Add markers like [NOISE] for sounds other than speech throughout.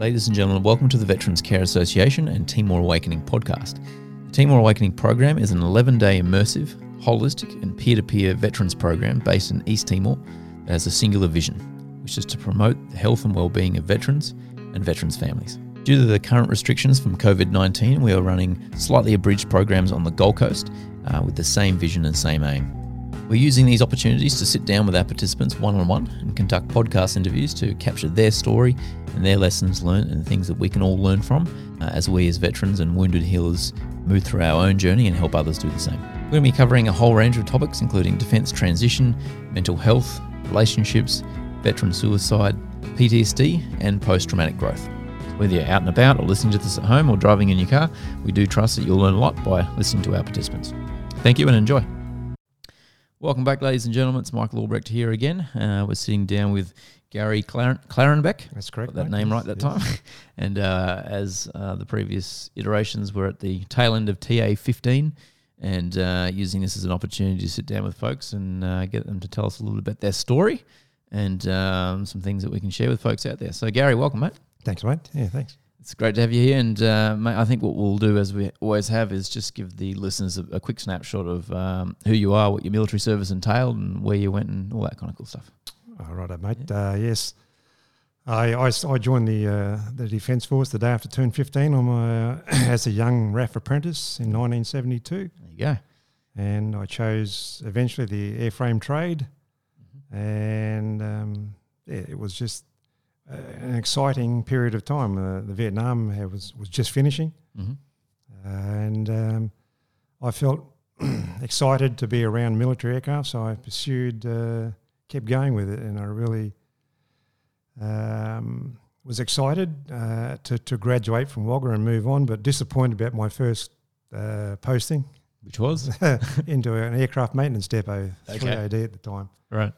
Ladies and gentlemen, welcome to the Veterans Care Association and Timor Awakening podcast. The Timor Awakening program is an 11 day immersive, holistic, and peer to peer veterans program based in East Timor that has a singular vision, which is to promote the health and well-being of veterans and veterans' families. Due to the current restrictions from COVID 19, we are running slightly abridged programs on the Gold Coast uh, with the same vision and same aim. We're using these opportunities to sit down with our participants one on one and conduct podcast interviews to capture their story and their lessons learned and things that we can all learn from uh, as we, as veterans and wounded healers, move through our own journey and help others do the same. We're going to be covering a whole range of topics, including defence transition, mental health, relationships, veteran suicide, PTSD, and post traumatic growth. Whether you're out and about or listening to this at home or driving in your car, we do trust that you'll learn a lot by listening to our participants. Thank you and enjoy. Welcome back, ladies and gentlemen. It's Michael Albrecht here again. Uh, we're sitting down with Gary Claren- Clarenbeck. That's correct. Got that name right that Yes. time. [LAUGHS] and uh, as uh, the previous iterations, we're at the tail end of TA 15 and uh, using this as an opportunity to sit down with folks and uh, get them to tell us a little bit about their story and um, some things that we can share with folks out there. So, Gary, welcome, mate. Thanks, mate. Yeah, thanks. It's great to have you here. And uh, mate, I think what we'll do, as we always have, is just give the listeners a, a quick snapshot of um, who you are, what your military service entailed, and where you went, and all that kind of cool stuff. All right, mate. Uh, yes, I joined the uh, the Defence Force the day after turned 15 on my, uh, [COUGHS] as a young RAF apprentice in 1972. There you go. And I chose eventually the airframe trade. And um, yeah, it was just an exciting period of time. Uh, the Vietnam was, was just finishing. hmm and um, I felt [CLEARS THROAT] excited to be around military aircraft, so I pursued, uh, kept going with it, and I really um, was excited uh, to, to graduate from Wagga and move on, but disappointed about my first uh, posting Which was [LAUGHS] into an aircraft maintenance depot, Okay. 3AD at the time. right.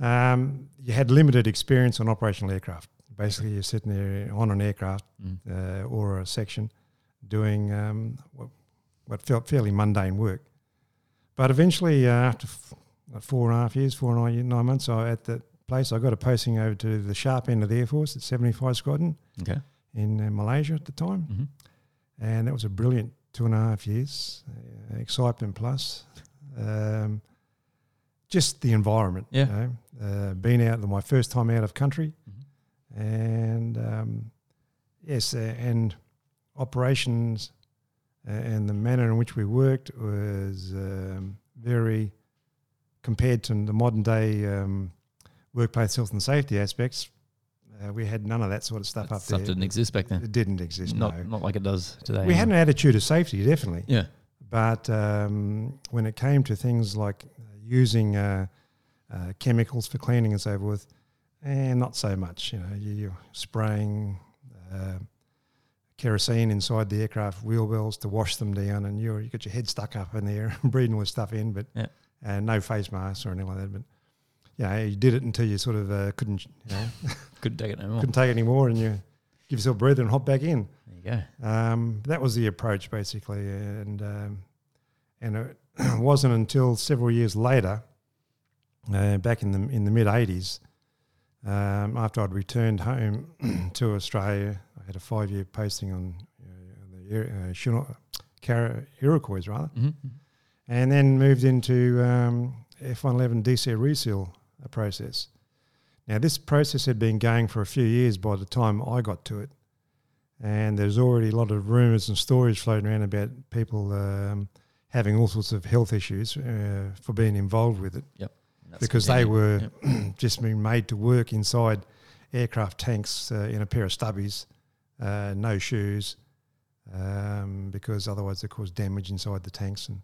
Um, you had limited experience on operational aircraft. Basically, you're sitting there on an aircraft Mm. uh, or a section doing um, what, what felt fairly mundane work. But eventually, uh, after f- four and a half years, four and a half year- nine months, I, at that place, I got a posting over to the sharp end of the Air Force at 75 Squadron Okay. in uh, Malaysia at the time. hmm And that was a brilliant two and a half years, uh, excitement plus. Um, just the environment, Yeah. you know, uh, being out, my first time out of country, Mhm. and um, yes, uh, and operations uh, and the manner in which we worked was um, very compared to the modern day um, workplace health and safety aspects. Uh, we had none of that sort of stuff That up stuff there. Stuff didn't exist back then. It didn't exist. Not no. not like it does today. We had an attitude of safety, definitely. Yeah. But um, when it came to things like uh, using uh, uh, chemicals for cleaning and so forth, and not so much. You know, you, you're spraying uh, kerosene inside the aircraft wheel wells to wash them down, and you're, you got your head stuck up in there [LAUGHS] breathing all this stuff in, but Yeah. uh, no face masks or anything like that. But yeah, you did it until you sort of uh, couldn't, you know, [LAUGHS] Couldn't take it no more. couldn't take it anymore, and you give yourself a breather and hop back in. There you go. Um, that was the approach basically, and um, and it [CLEARS THROAT] wasn't until several years later, uh, back in the in the mid '80s, um, after I'd returned home [CLEARS THROAT] to Australia, I had a five year posting on uh, the uh, Chinook- Cara- Iroquois rather, hmm and then moved into um, F111 deseal reseal uh, process. Now, this process had been going for a few years by the time I got to it, and there's already a lot of rumours and stories floating around about people um, having all sorts of health issues uh, for being involved with it That's because they were Yep. [CLEARS THROAT] just being made to work inside aircraft tanks uh, in a pair of stubbies, uh, no shoes, um, because otherwise they cause damage inside the tanks and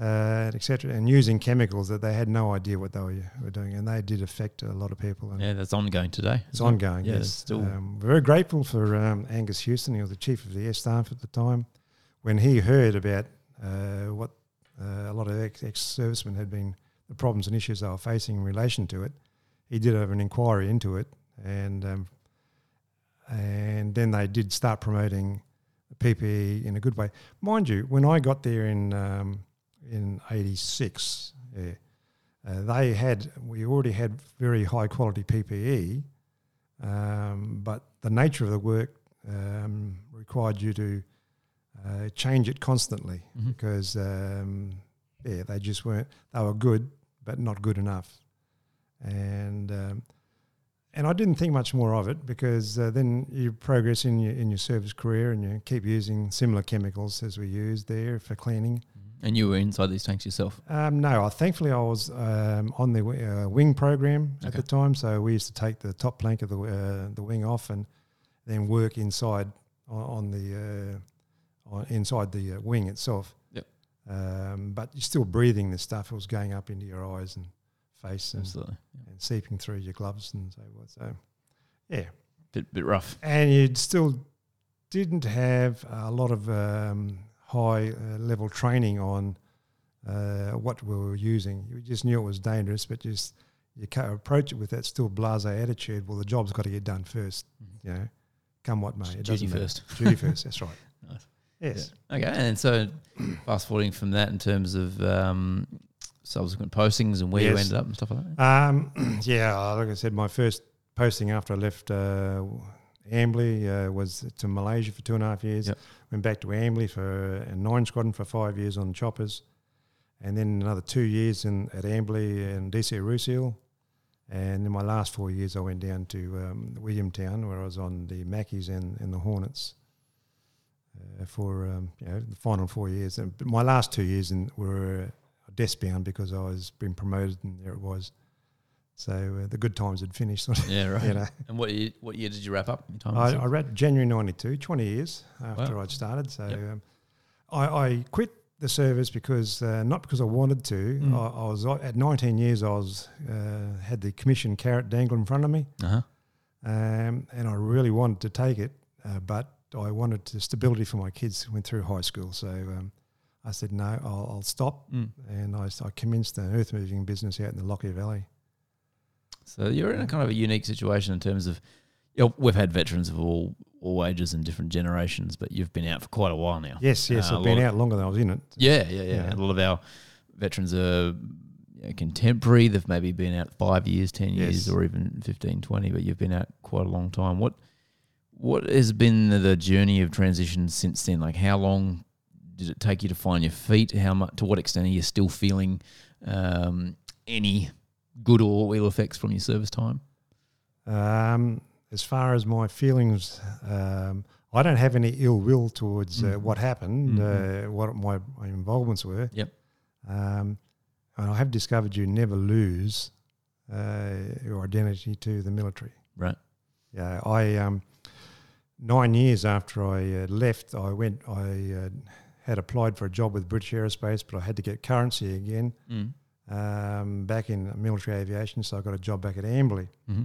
uh, etc. And using chemicals that they had no idea what they were, were doing, and they did affect a lot of people. And Yeah, that's ongoing today. it's ongoing. Yeah, yes, still- um, very grateful for um, Angus Houston. He was the chief of the air staff at the time. When he heard about what uh, a lot of ex- ex-servicemen had been, the problems and issues they were facing in relation to it, he did have an inquiry into it, and um, and then they did start promoting PPE in a good way. Mind you, when I got there in um, in '86, yeah, uh, they had we already had very high quality PPE, um, but the nature of the work um, required you to uh, change it constantly Mhm. because um, yeah, they just weren't. They were good, but not good enough, and um, and I didn't think much more of it because uh, then you progress in your in your service career and you keep using similar chemicals as we used there for cleaning. And you were inside these tanks yourself. Um, no, I, thankfully I was um, on the wi- uh, wing program at Okay. the time, so we used to take the top plank of the uh, the wing off and then work inside on, on the uh, inside the uh, wing itself. Yep. Um, but you're still breathing this stuff. It was going up into your eyes and face and, Absolutely. and seeping through your gloves and so forth. So, yeah, Bit bit rough. and you still didn't have a lot of um, high uh, level training on uh, what we were using. You just knew it was dangerous, but just you can't approach it with that still blasé attitude. Well, the job's got to get done first, you know, come what may. It Duty doesn't matter. first. Duty [LAUGHS] first. That's right. Yes. Okay, and so fast forwarding from that in terms of um, subsequent postings and where you ended up and stuff like that. Um, [CLEARS THROAT] yeah, like I said, my first posting after I left uh, Amberley uh, was to Malaysia for two and a half years. Yep. Went back to Amberley for a nine squadron for five years on choppers, and then another two years in at Amberley and deseal reseal. And in my last four years, I went down to um, Williamtown, where I was on the Macchis and, and the Hornets uh, for um, you know the final four years. And my last two years in, were uh, desk bound because I was being promoted, and there it was. So uh, the good times had finished. Sort of, Yeah, right. [LAUGHS] you know, And what year, what year did you wrap up? Your time I, I read January '92, 20 years after Wow. I'd started. So Yep. um, I, I quit the service because uh, not because I wanted to. Mm. I, I was at 19 years. I was uh, had the commission carrot dangling in front of me, uh-huh. um, and I really wanted to take it, uh, but I wanted the stability for my kids who went through high school. So um, I said no, I'll, I'll stop, Mm. and I, I commenced an earth moving business out in the Lockyer Valley. So you're in a kind of a unique situation in terms of, you know, we've had veterans of all all ages and different generations, but you've been out for quite a while now. Yes, yes, Uh, I've been out longer than I was in it. Yeah, yeah, yeah. Yeah. A lot of our veterans are you know, contemporary. They've maybe been out five years, 10 years, or even 15, 20, but you've been out quite a long time. What What has been the journey of transition since then? Like, how long did it take you to find your feet? How much, to what extent are you still feeling um, any good or ill effects from your service time? Um, as far as my feelings, um, I don't have any ill will towards uh, Mhm. what happened, Mhm. uh, what my, my involvements were. Yep. Um, and I have discovered you never lose uh, your identity to the military. Right. Yeah, I um, nine years after I uh, left, I went. I uh, had applied for a job with British Aerospace, but I had to get currency again Mm. um, back in military aviation. So I got a job back at Amberley. hmm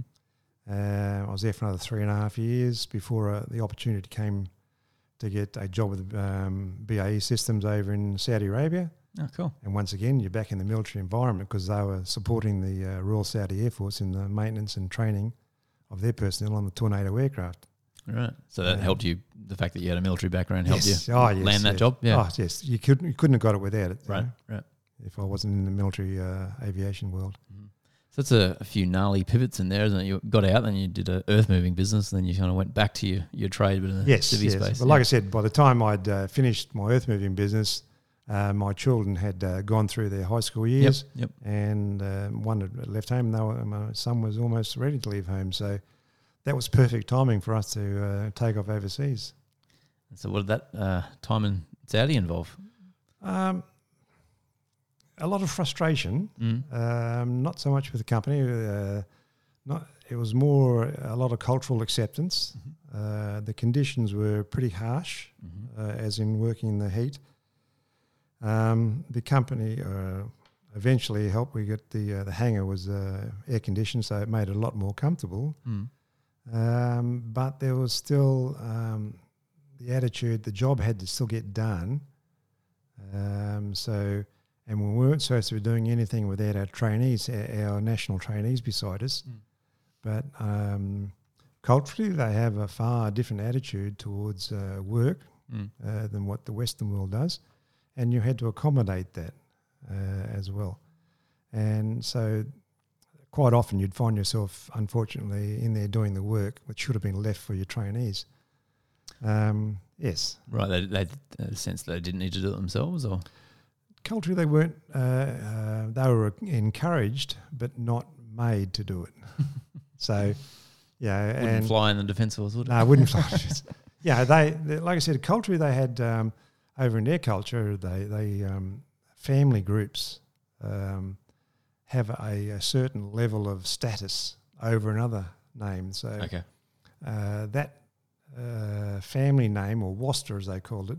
Uh, I was there for another three and a half years before uh, the opportunity came to get a job with um, BAE Systems over in Saudi Arabia. Oh, cool. And once again, you're back in the military environment because they were supporting the uh, Royal Saudi Air Force in the maintenance and training of their personnel on the Tornado aircraft. Right. So that Yeah. helped you. The fact that you had a military background helped Yes. you Oh, yes, land that job. Yeah. Oh, yes. You, could, you couldn't have got it without it. right. know, Right. if I wasn't in the military uh, aviation world. Mhm. So that's a, a few gnarly pivots in there, isn't it? You got out, then you did a earth moving business, and then you kind of went back to your, your trade, but in the Yes, yes. space. But like I said, by the time I'd uh, finished my earth moving business, uh, my children had uh, gone through their high school years, yep. and uh, one had left home. And they were, my son was almost ready to leave home, so that was perfect timing for us to uh, take off overseas. So what did that uh, time in Saudi involve? Um, a lot of frustration, Mm. um, not so much with the company. Uh, not it was more a lot of cultural acceptance. Mm-hmm. Uh, the conditions were pretty harsh. Mhm. uh, as in working in the heat. Um, the company uh, eventually helped. We get the uh, the hangar was uh, air conditioned, so it made it a lot more comfortable. Mm. Um, but there was still um, the attitude the job had to still get done. Um, so, and we weren't supposed to be doing anything without our trainees, our, our national trainees beside us. Mm. But um, culturally, they have a far different attitude towards uh, work Mm. uh, than what the Western world does, and you had to accommodate that uh, as well. And so, quite often you'd find yourself, unfortunately, in there doing the work which should have been left for your trainees. Um, yes. Right. They, they a sense they didn't need to do it themselves, or Culturally, they weren't, uh, uh, they were encouraged, but not made to do it. [LAUGHS] so, yeah. wouldn't and fly in the defence force, would it? No, I wouldn't fly. [LAUGHS] [LAUGHS] yeah, they, they like I said, culturally they had um, over in their culture they they um, family groups um, have a, a certain level of status over another name. So Okay. uh, that uh, family name or wasta as they called it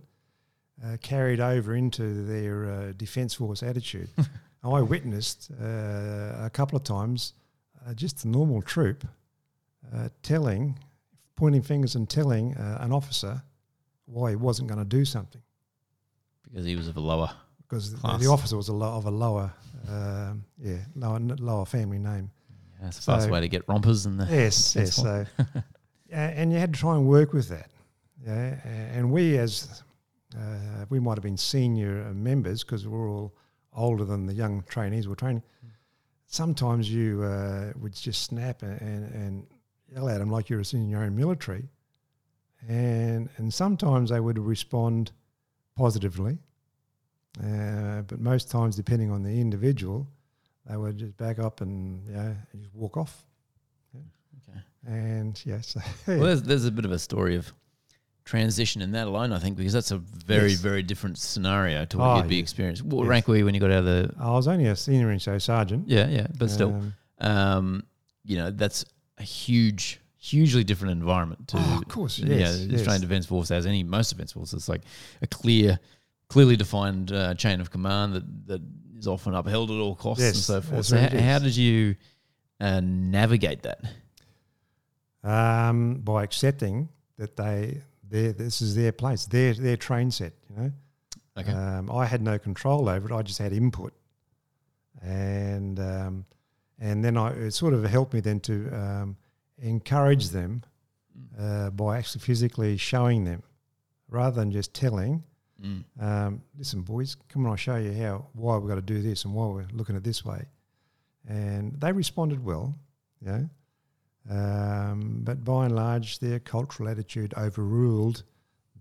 uh, carried over into their uh, defence force attitude. [LAUGHS] I witnessed uh, a couple of times uh, just a normal troop uh, telling, pointing fingers and telling uh, an officer why he wasn't going to do something Because he was of a lower. Because the, the officer was a lo- of a lower, um, yeah, lower, lower family name. That's a fast way to get rompers and the. Yes, [LAUGHS] yes. So, yeah, [LAUGHS] and you had to try and work with that. Yeah, and we as uh, we might have been senior members because we're all older than the young trainees we're training. Sometimes you uh, would just snap and, and, and yell at them like you were in your own military, and and sometimes they would respond positively, uh, but most times, depending on the individual, they would just back up and yeah, just walk off. Okay. And yes, [LAUGHS] Well, there's, there's a bit of a story of transition in that alone, I think, because that's a very, Yes. very different scenario to what Oh, you'd be yes. experiencing. What Yes. rank were you when you got out of the. I was only a senior in show sergeant. Yeah, yeah, but still, Um, um, you know, that's a huge, hugely different environment to. Oh, of course, yeah, yes, the yes. Australian Defence Force as any most defence forces. It's like a clear, clearly defined uh, chain of command that that is often upheld at all costs and so forth. So, how, how did you uh, navigate that? um, by accepting that they this is their place, their their train set. You know, Okay. um, I had no control over it. I just had input, and um, and then I it sort of helped me then to um, encourage them uh, by actually physically showing them, rather than just telling. Mm. um, listen, boys, come on, I'll show you how why we've got to do this and why we're looking at this way. And they responded well, you know. Um, but by and large, their cultural attitude overruled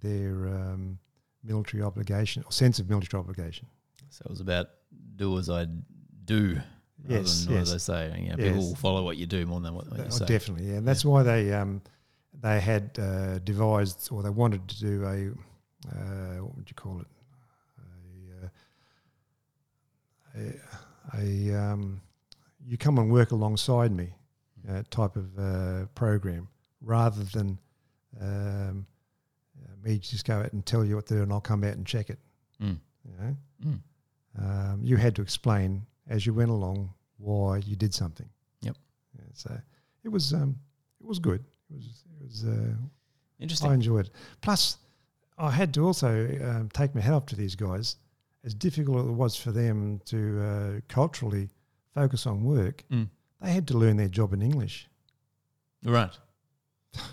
their um, military obligation or sense of military obligation. So it was about do as I do. Rather Yes, yes. as I say. You know, Yes. People will follow what you do more than what, what you Oh, say. definitely, yeah. And that's why they um, they had uh, devised or they wanted to do a uh, what would you call it a, uh, a, a um, you come and work alongside me uh, type of uh, program rather than um, me just go out and tell you what to do and I'll come out and check it. Mm. You know, Mm. um, you had to explain as you went along why you did something. Yep. Yeah, so it was um, it was good. It was it was uh, Interesting. I enjoyed it. Plus, I had to also um, take my hat off to these guys. As difficult as it was for them to uh, culturally focus on work, Mm. they had to learn their job in English. Right.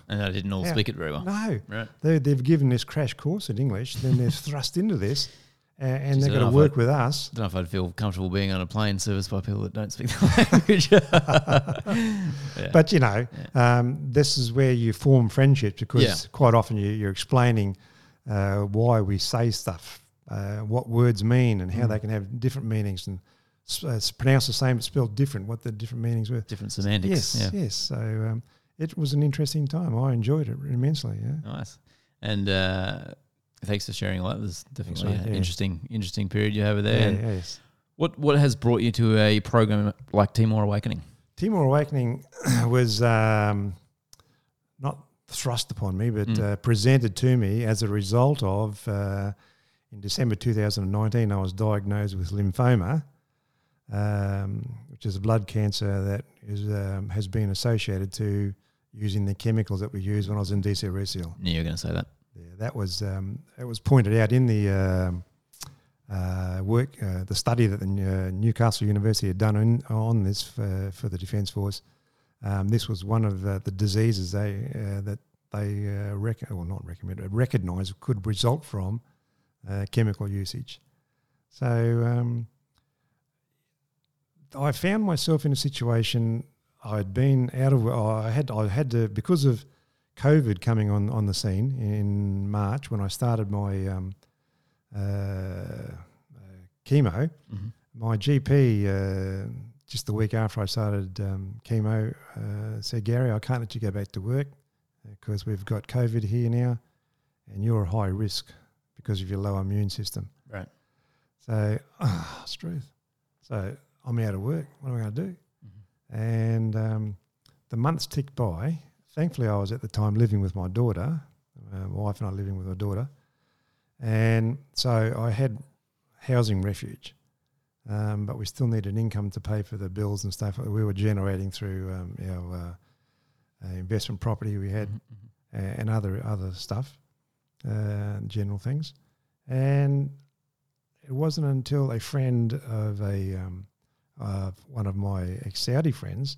And they didn't all Yeah. speak it very well. No, Right. they, they've given this crash course in English, then they're [LAUGHS] thrust into this, uh, and they're going to work with us. I don't know if I'd feel comfortable being on a plane serviced by people that don't speak the [LAUGHS] language. [LAUGHS] yeah. But you know, um, this is where you form friendships because Yeah. quite often you, you're explaining uh, why we say stuff, uh, what words mean, and how Mm. they can have different meanings and uh, it's pronounced the same but spelled different. What the different meanings were. different semantics. Yes, Yeah. yes. So um, it was an interesting time. I enjoyed it immensely. Yeah. Nice. And uh, thanks for sharing all that. There's definitely an Yeah. interesting, interesting period you have there. Yeah, yes. what what has brought you to a program like Timor Awakening? Timor Awakening [CLEARS THROAT] was um, not thrust upon me, but Mm. uh, presented to me as a result of uh, in December 2019, I was diagnosed with lymphoma, um, which is a blood cancer that is um, has been associated to using the chemicals that we used when I was in DCRSL. Knew you were going to say that. Yeah, that was um, it was pointed out in the um, uh, work, uh, the study that the uh, Newcastle University had done in, on this for, for the Defence Force. Um, this was one of uh, the diseases they uh, that they uh, rec- or not recommend recognise could result from uh, chemical usage. So um, I found myself in a situation. I'd been out of. I had. I had to because of COVID coming on on the scene in March when I started my um, uh, uh, chemo. Mm-hmm. My GP uh, just the week after I started um, chemo uh, said, Gary, I can't let you go back to work because we've got COVID here now, and you're a high risk because of your low immune system. Right. So, ah, oh, truth. So I'm out of work. What am I going to do? Mm-hmm. And um, the months ticked by. Thankfully, I was at the time living with my daughter, uh, my wife and I living with my daughter. And so I had housing refuge, um, but we still needed income to pay for the bills and stuff that we were generating through um, our uh, uh, investment property we had Mm-hmm. uh, and other other stuff, uh, general things. And it wasn't until a friend of a um, of one of my ex Saudi friends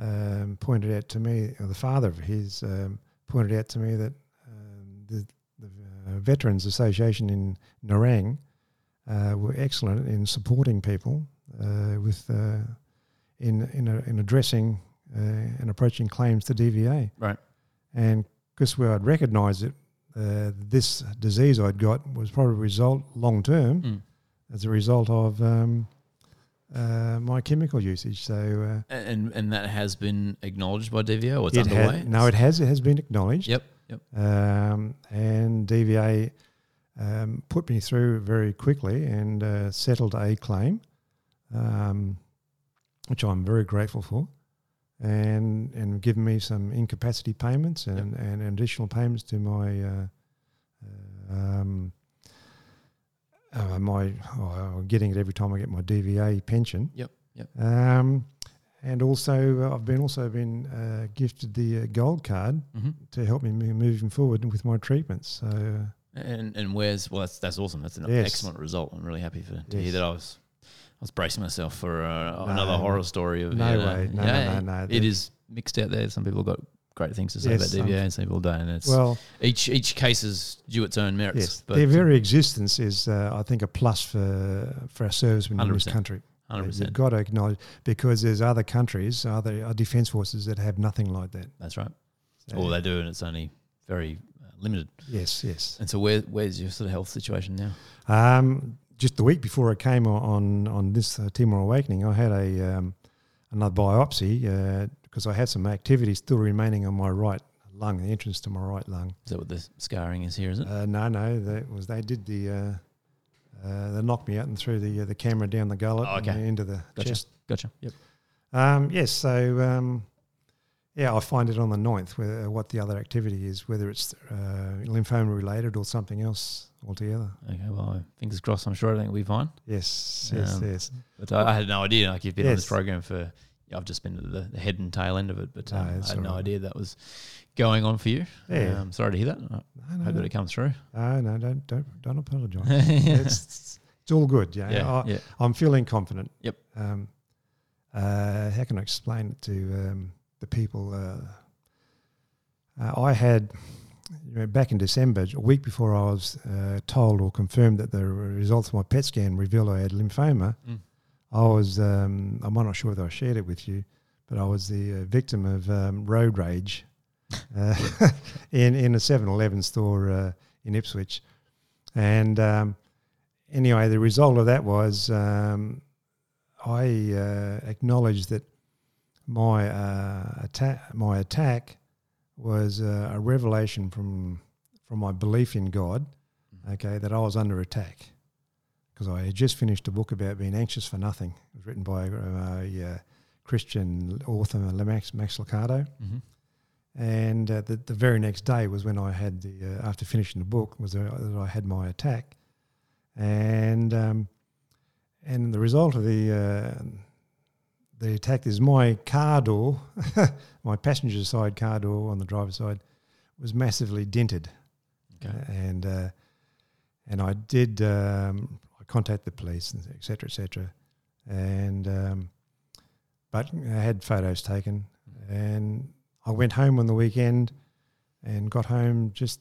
um, pointed out to me, or the father of his um, pointed out to me that um, the, the uh, Veterans Association in Nerang uh, were excellent in supporting people uh, with uh, in in, a, in addressing uh, and approaching claims to DVA. Right. And because where I'd recognised it, uh, this disease I'd got was probably a result long term Mm. as a result of um, uh, my chemical usage. So uh, And and that has been acknowledged by DVA Or it's it underway. no, it has. It has been acknowledged. Yep. Yep. Um, and DVA um, put me through very quickly and uh, settled a claim, um, which I'm very grateful for, and and given me some incapacity payments and, and additional payments to my uh, uh, um, uh, my oh, I'm getting it every time I get my DVA pension. Yep, yep. Um, and also, uh, I've been also been uh, gifted the uh, gold card Mm-hmm. to help me mo- moving forward with my treatments. So And and where's well that's that's awesome. That's an Yes. excellent result. I'm really happy for to hear that I was I was bracing myself for uh, No, another horror story of no you know, way. No, no, no, no. It is mixed out there. Some people got great things to say Yes, about DVA, and some people don't. And it's well, each each case is due its own merits. yes, but their very existence is, uh, I think, a plus for for our servicemen in this 100%. country. hundred You've got to acknowledge because there's other countries, other uh, defence forces that have nothing like that. That's right. So, All they do, and it's only very limited. yes, yes. And so, where where's your sort of health situation now? Um, just the week before I came on on, this uh, Timor Awakening, I had a um, another biopsy because I had some activity still remaining on my right lung, the entrance to my right lung. Is that what the scarring is here? Is it? Uh, no, no, that was they did the uh, uh, they knocked me out and threw the uh, the camera down the gullet Oh, okay. and into the Gotcha. chest. Gotcha. Yep. Um, yes, so um, yeah, I'll find it on the 9th whether, what the other activity is, whether it's uh, lymphoma related or something else altogether. Okay. Well, fingers crossed. I'm sure everything will be fine. Yes, yes, Um, yes. But I, I had no idea. Like you've been on this program for, I've just been at the, the head and tail end of it, but um, No, I had no right. idea that was going on for you. Yeah. Um, sorry to hear that. I No, no, hope that it comes through. No, no, don't don't don't apologise. yeah. [LAUGHS] it's it's all good. Yeah, Yeah. I, yeah. I'm feeling confident. Yep. Um, uh, how can I explain it to um, the people? Uh, uh, I had you know, back in December, a week before I was uh, told or confirmed that the results of my PET scan revealed I had lymphoma. Mm. I was um, I'm not sure whether I shared it with you, but I was the uh, victim of um, road rage uh, [LAUGHS] in in a 7-Eleven store uh, in Ipswich, and um, anyway, the result of that was um, I uh, acknowledged that my uh, attack my attack was uh, a revelation from from my belief in God. Okay, that I was under attack because I had just finished a book about being anxious for nothing. It was written by a, a, uh Christian author, Max, Max Lucado. Mhm. And uh, the, the very next day was when I had the, uh, after finishing the book, was that I had my attack. And um, and the result of the uh, the attack is my car door, [LAUGHS] my passenger side car door on the driver's side, was massively dented. Okay. And uh, and I did um, I contacted the police and et cetera, et cetera. And um, but I had photos taken, and I went home on the weekend, and got home just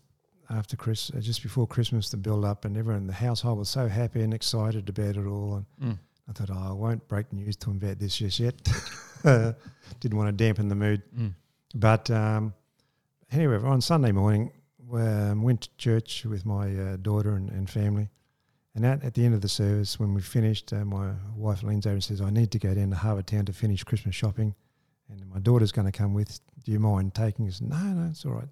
after Chris, uh, just before Christmas to build up, and everyone in the household was so happy and excited about it all, and Mm. I thought, oh, I won't break news to him about this just yet. [LAUGHS] [LAUGHS] Didn't want to dampen the mood. Mm. But um, anyway, on Sunday morning, um, went to church with my uh, daughter and, and family. And at, at the end of the service, when we finished, uh, my wife leans over and says, I need to go down to Harbour Town to finish Christmas shopping. And my daughter's going to come with. Do you mind taking us? No, no, it's all right.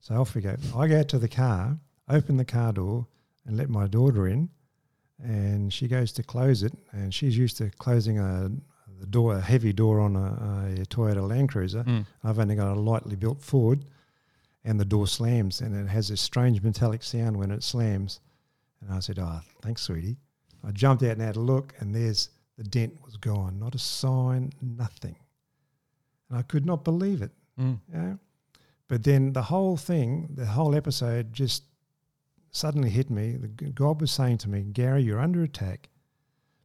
So off we go. I go out to the car, open the car door, and let my daughter in. And she goes to close it, and she's used to closing a the door, a heavy door on a, a Toyota Land Cruiser. Mm. I've only got a lightly built Ford, and the door slams, and it has this strange metallic sound when it slams. And I said, "Oh, thanks, sweetie." I jumped out and had a look, and there's the dent was gone, not a sign, nothing. And I could not believe it. Mm. You know? But then the whole thing, the whole episode just suddenly hit me. The, God was saying to me, Gary, you're under attack,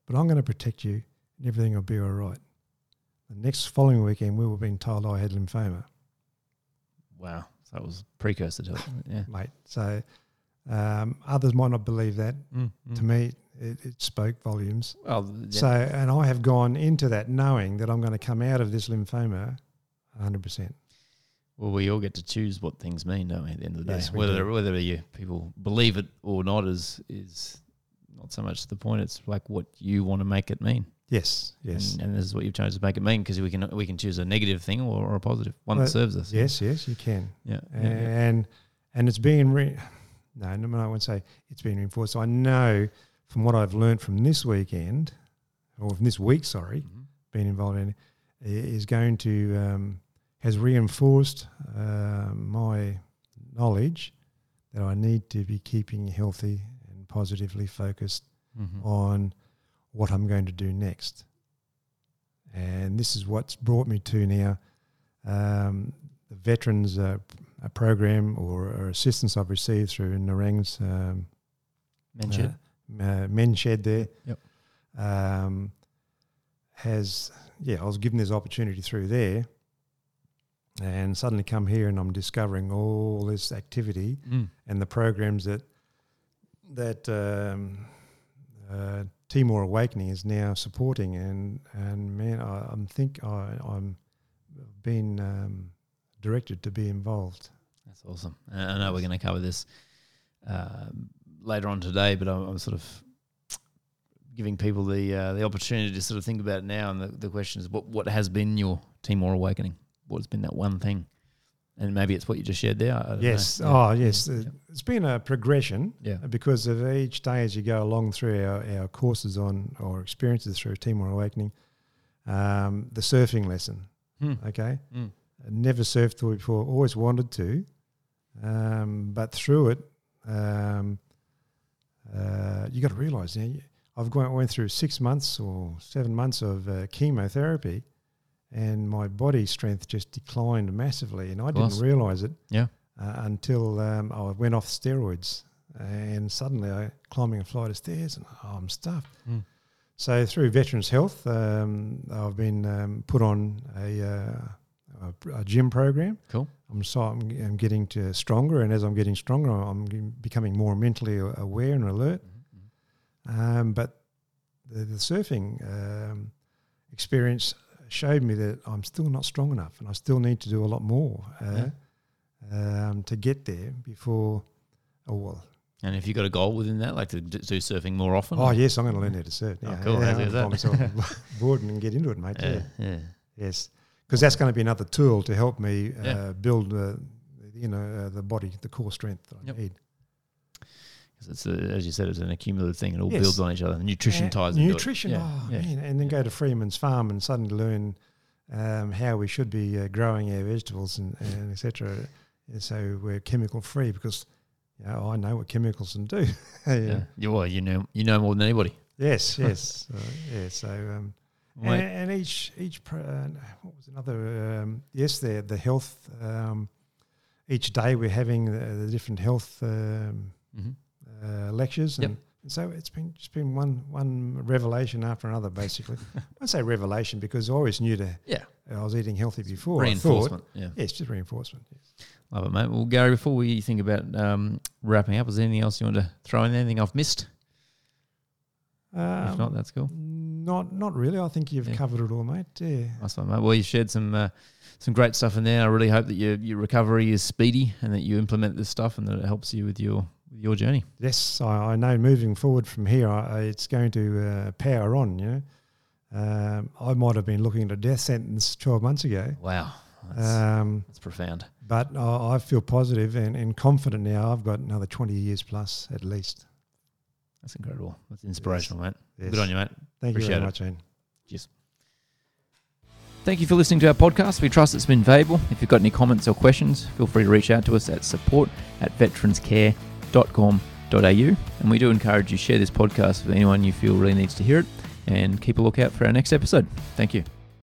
but I'm going to protect you and everything will be all right. The next following weekend, we were being told I had lymphoma, Wow. So that was precursor to it. [LAUGHS] Yeah. mate. So um, others might not believe that. Mm. To me, it, it spoke volumes. well, yeah. So, and I have gone into that knowing that I'm going to come out of this lymphoma 100%. Well, we all get to choose what things mean, don't we? At the end of the Yes, day, whether do. whether you people believe it or not is is not so much the point. It's like what you want to make it mean. Yes, yes. And, and this is what you've chosen to make it mean because we can we can choose a negative thing or, or a positive one Well, that serves us. Yes, yes, you can. Yeah. yeah, yeah. and and it's being re- [SIGHS] no, no, I won't say it's been reinforced. I know from what I've learned from this weekend, or from this week, sorry, Mhm. being involved in, is going to um, has reinforced uh, my knowledge that I need to be keeping healthy and positively focused Mhm. on what I'm going to do next. And this is what's brought me to now um, the veterans uh, program or, or assistance I've received through Nerang's um, Mention. uh, uh, men shed there. Yep. Um, has yeah, I was given this opportunity through there, and suddenly come here and I'm discovering all this activity Mm. and the programs that that um, uh, Timor Awakening is now supporting, and and man, I, I'm think I, I'm being um, directed to be involved. That's awesome. And I know we're going to cover this uh, later on today, but I'm, I'm sort of giving people the uh, the opportunity to sort of think about it now. And the, the question is, what what has been your Timor awakening? What's been that one thing? And maybe it's what you just shared there. Yes. Yeah. Oh, yes. Yeah. Uh, It's been a progression Yeah. because of each day as you go along through our, our courses on or experiences through Timor Awakening. Um, the surfing lesson. Hmm. Okay. Mm. I never surfed before. Always wanted to, um, but through it, um, uh, you got to realise. You know, I've gone went through six months or seven months of uh, chemotherapy, and my body strength just declined massively, and I didn't realise it. Yeah. Uh, until um, I went off steroids, and suddenly I climbing a flight of stairs, and oh, I'm stuffed. Mm. So through Veterans Health, um, I've been um, put on a, uh, a, a gym program. Cool. I'm so I'm, I'm getting to stronger, and as I'm getting stronger, I'm becoming more mentally aware and alert. Um, but the, the surfing um, experience showed me that I'm still not strong enough, and I still need to do a lot more uh, um, to get there before. Oh well. And if you got a goal within that, like to do surfing more often? Oh yes, I'm going to learn how to surf. Oh, cool. Yeah, How's that? myself [LAUGHS] board and get into it, mate. yeah, Yeah. yeah. Yes, because that's going to be another tool to help me uh, Yeah. build, you know, uh, the body, the core strength that I Yep. need. 'Cause it's a, as you said, it's an accumulative thing. It all Yes. builds on each other. Nutrition Uh, ties nutrition. Yeah, Oh yeah. man, and then go to Freeman's Farm and suddenly learn um, how we should be uh, growing our vegetables and, and etc. So we're chemical free because you know, I know what chemicals can do. [LAUGHS] yeah. Yeah. You, well, you know, you know more than anybody. Yes, [LAUGHS] yes, uh, yeah. So um, and, and each each pro, uh, what was another? Um, yes, the the health. Um, each day we're having the, the different health um, Mhm. Uh, lectures, Yep. and, and so it's been just been one one revelation after another. Basically, [LAUGHS] I say revelation because I always knew that Yeah. I was eating healthy before. Reinforcement. Yeah. yes, just reinforcement. Yes. Love it, mate. Well, Gary, before we think about um, wrapping up, is there anything else you want to throw in? Anything I've missed? if not, Um, that's cool. Not not really. I think you've Yeah. covered it all, mate. Yeah. Nice one, mate. Well, you shared some uh, some great stuff in there. I really hope that your your recovery is speedy and that you implement this stuff and that it helps you with your with your journey. Yes, I, I know. Moving forward from here, I, it's going to uh, power on. You know, um, I might have been looking at a death sentence twelve months ago, Wow, that's, um, that's profound. but I, I feel positive and, and confident now. I've got another twenty years plus at least. That's incredible. That's inspirational, mate. Yes. Good on you, mate. Thank Appreciate you it. very much, Ian. Thank you for listening to our podcast. We trust it's been valuable. If you've got any comments or questions, feel free to reach out to us at support at veteranscare.com.au. And we do encourage you share this podcast with anyone you feel really needs to hear it and keep a lookout for our next episode. Thank you.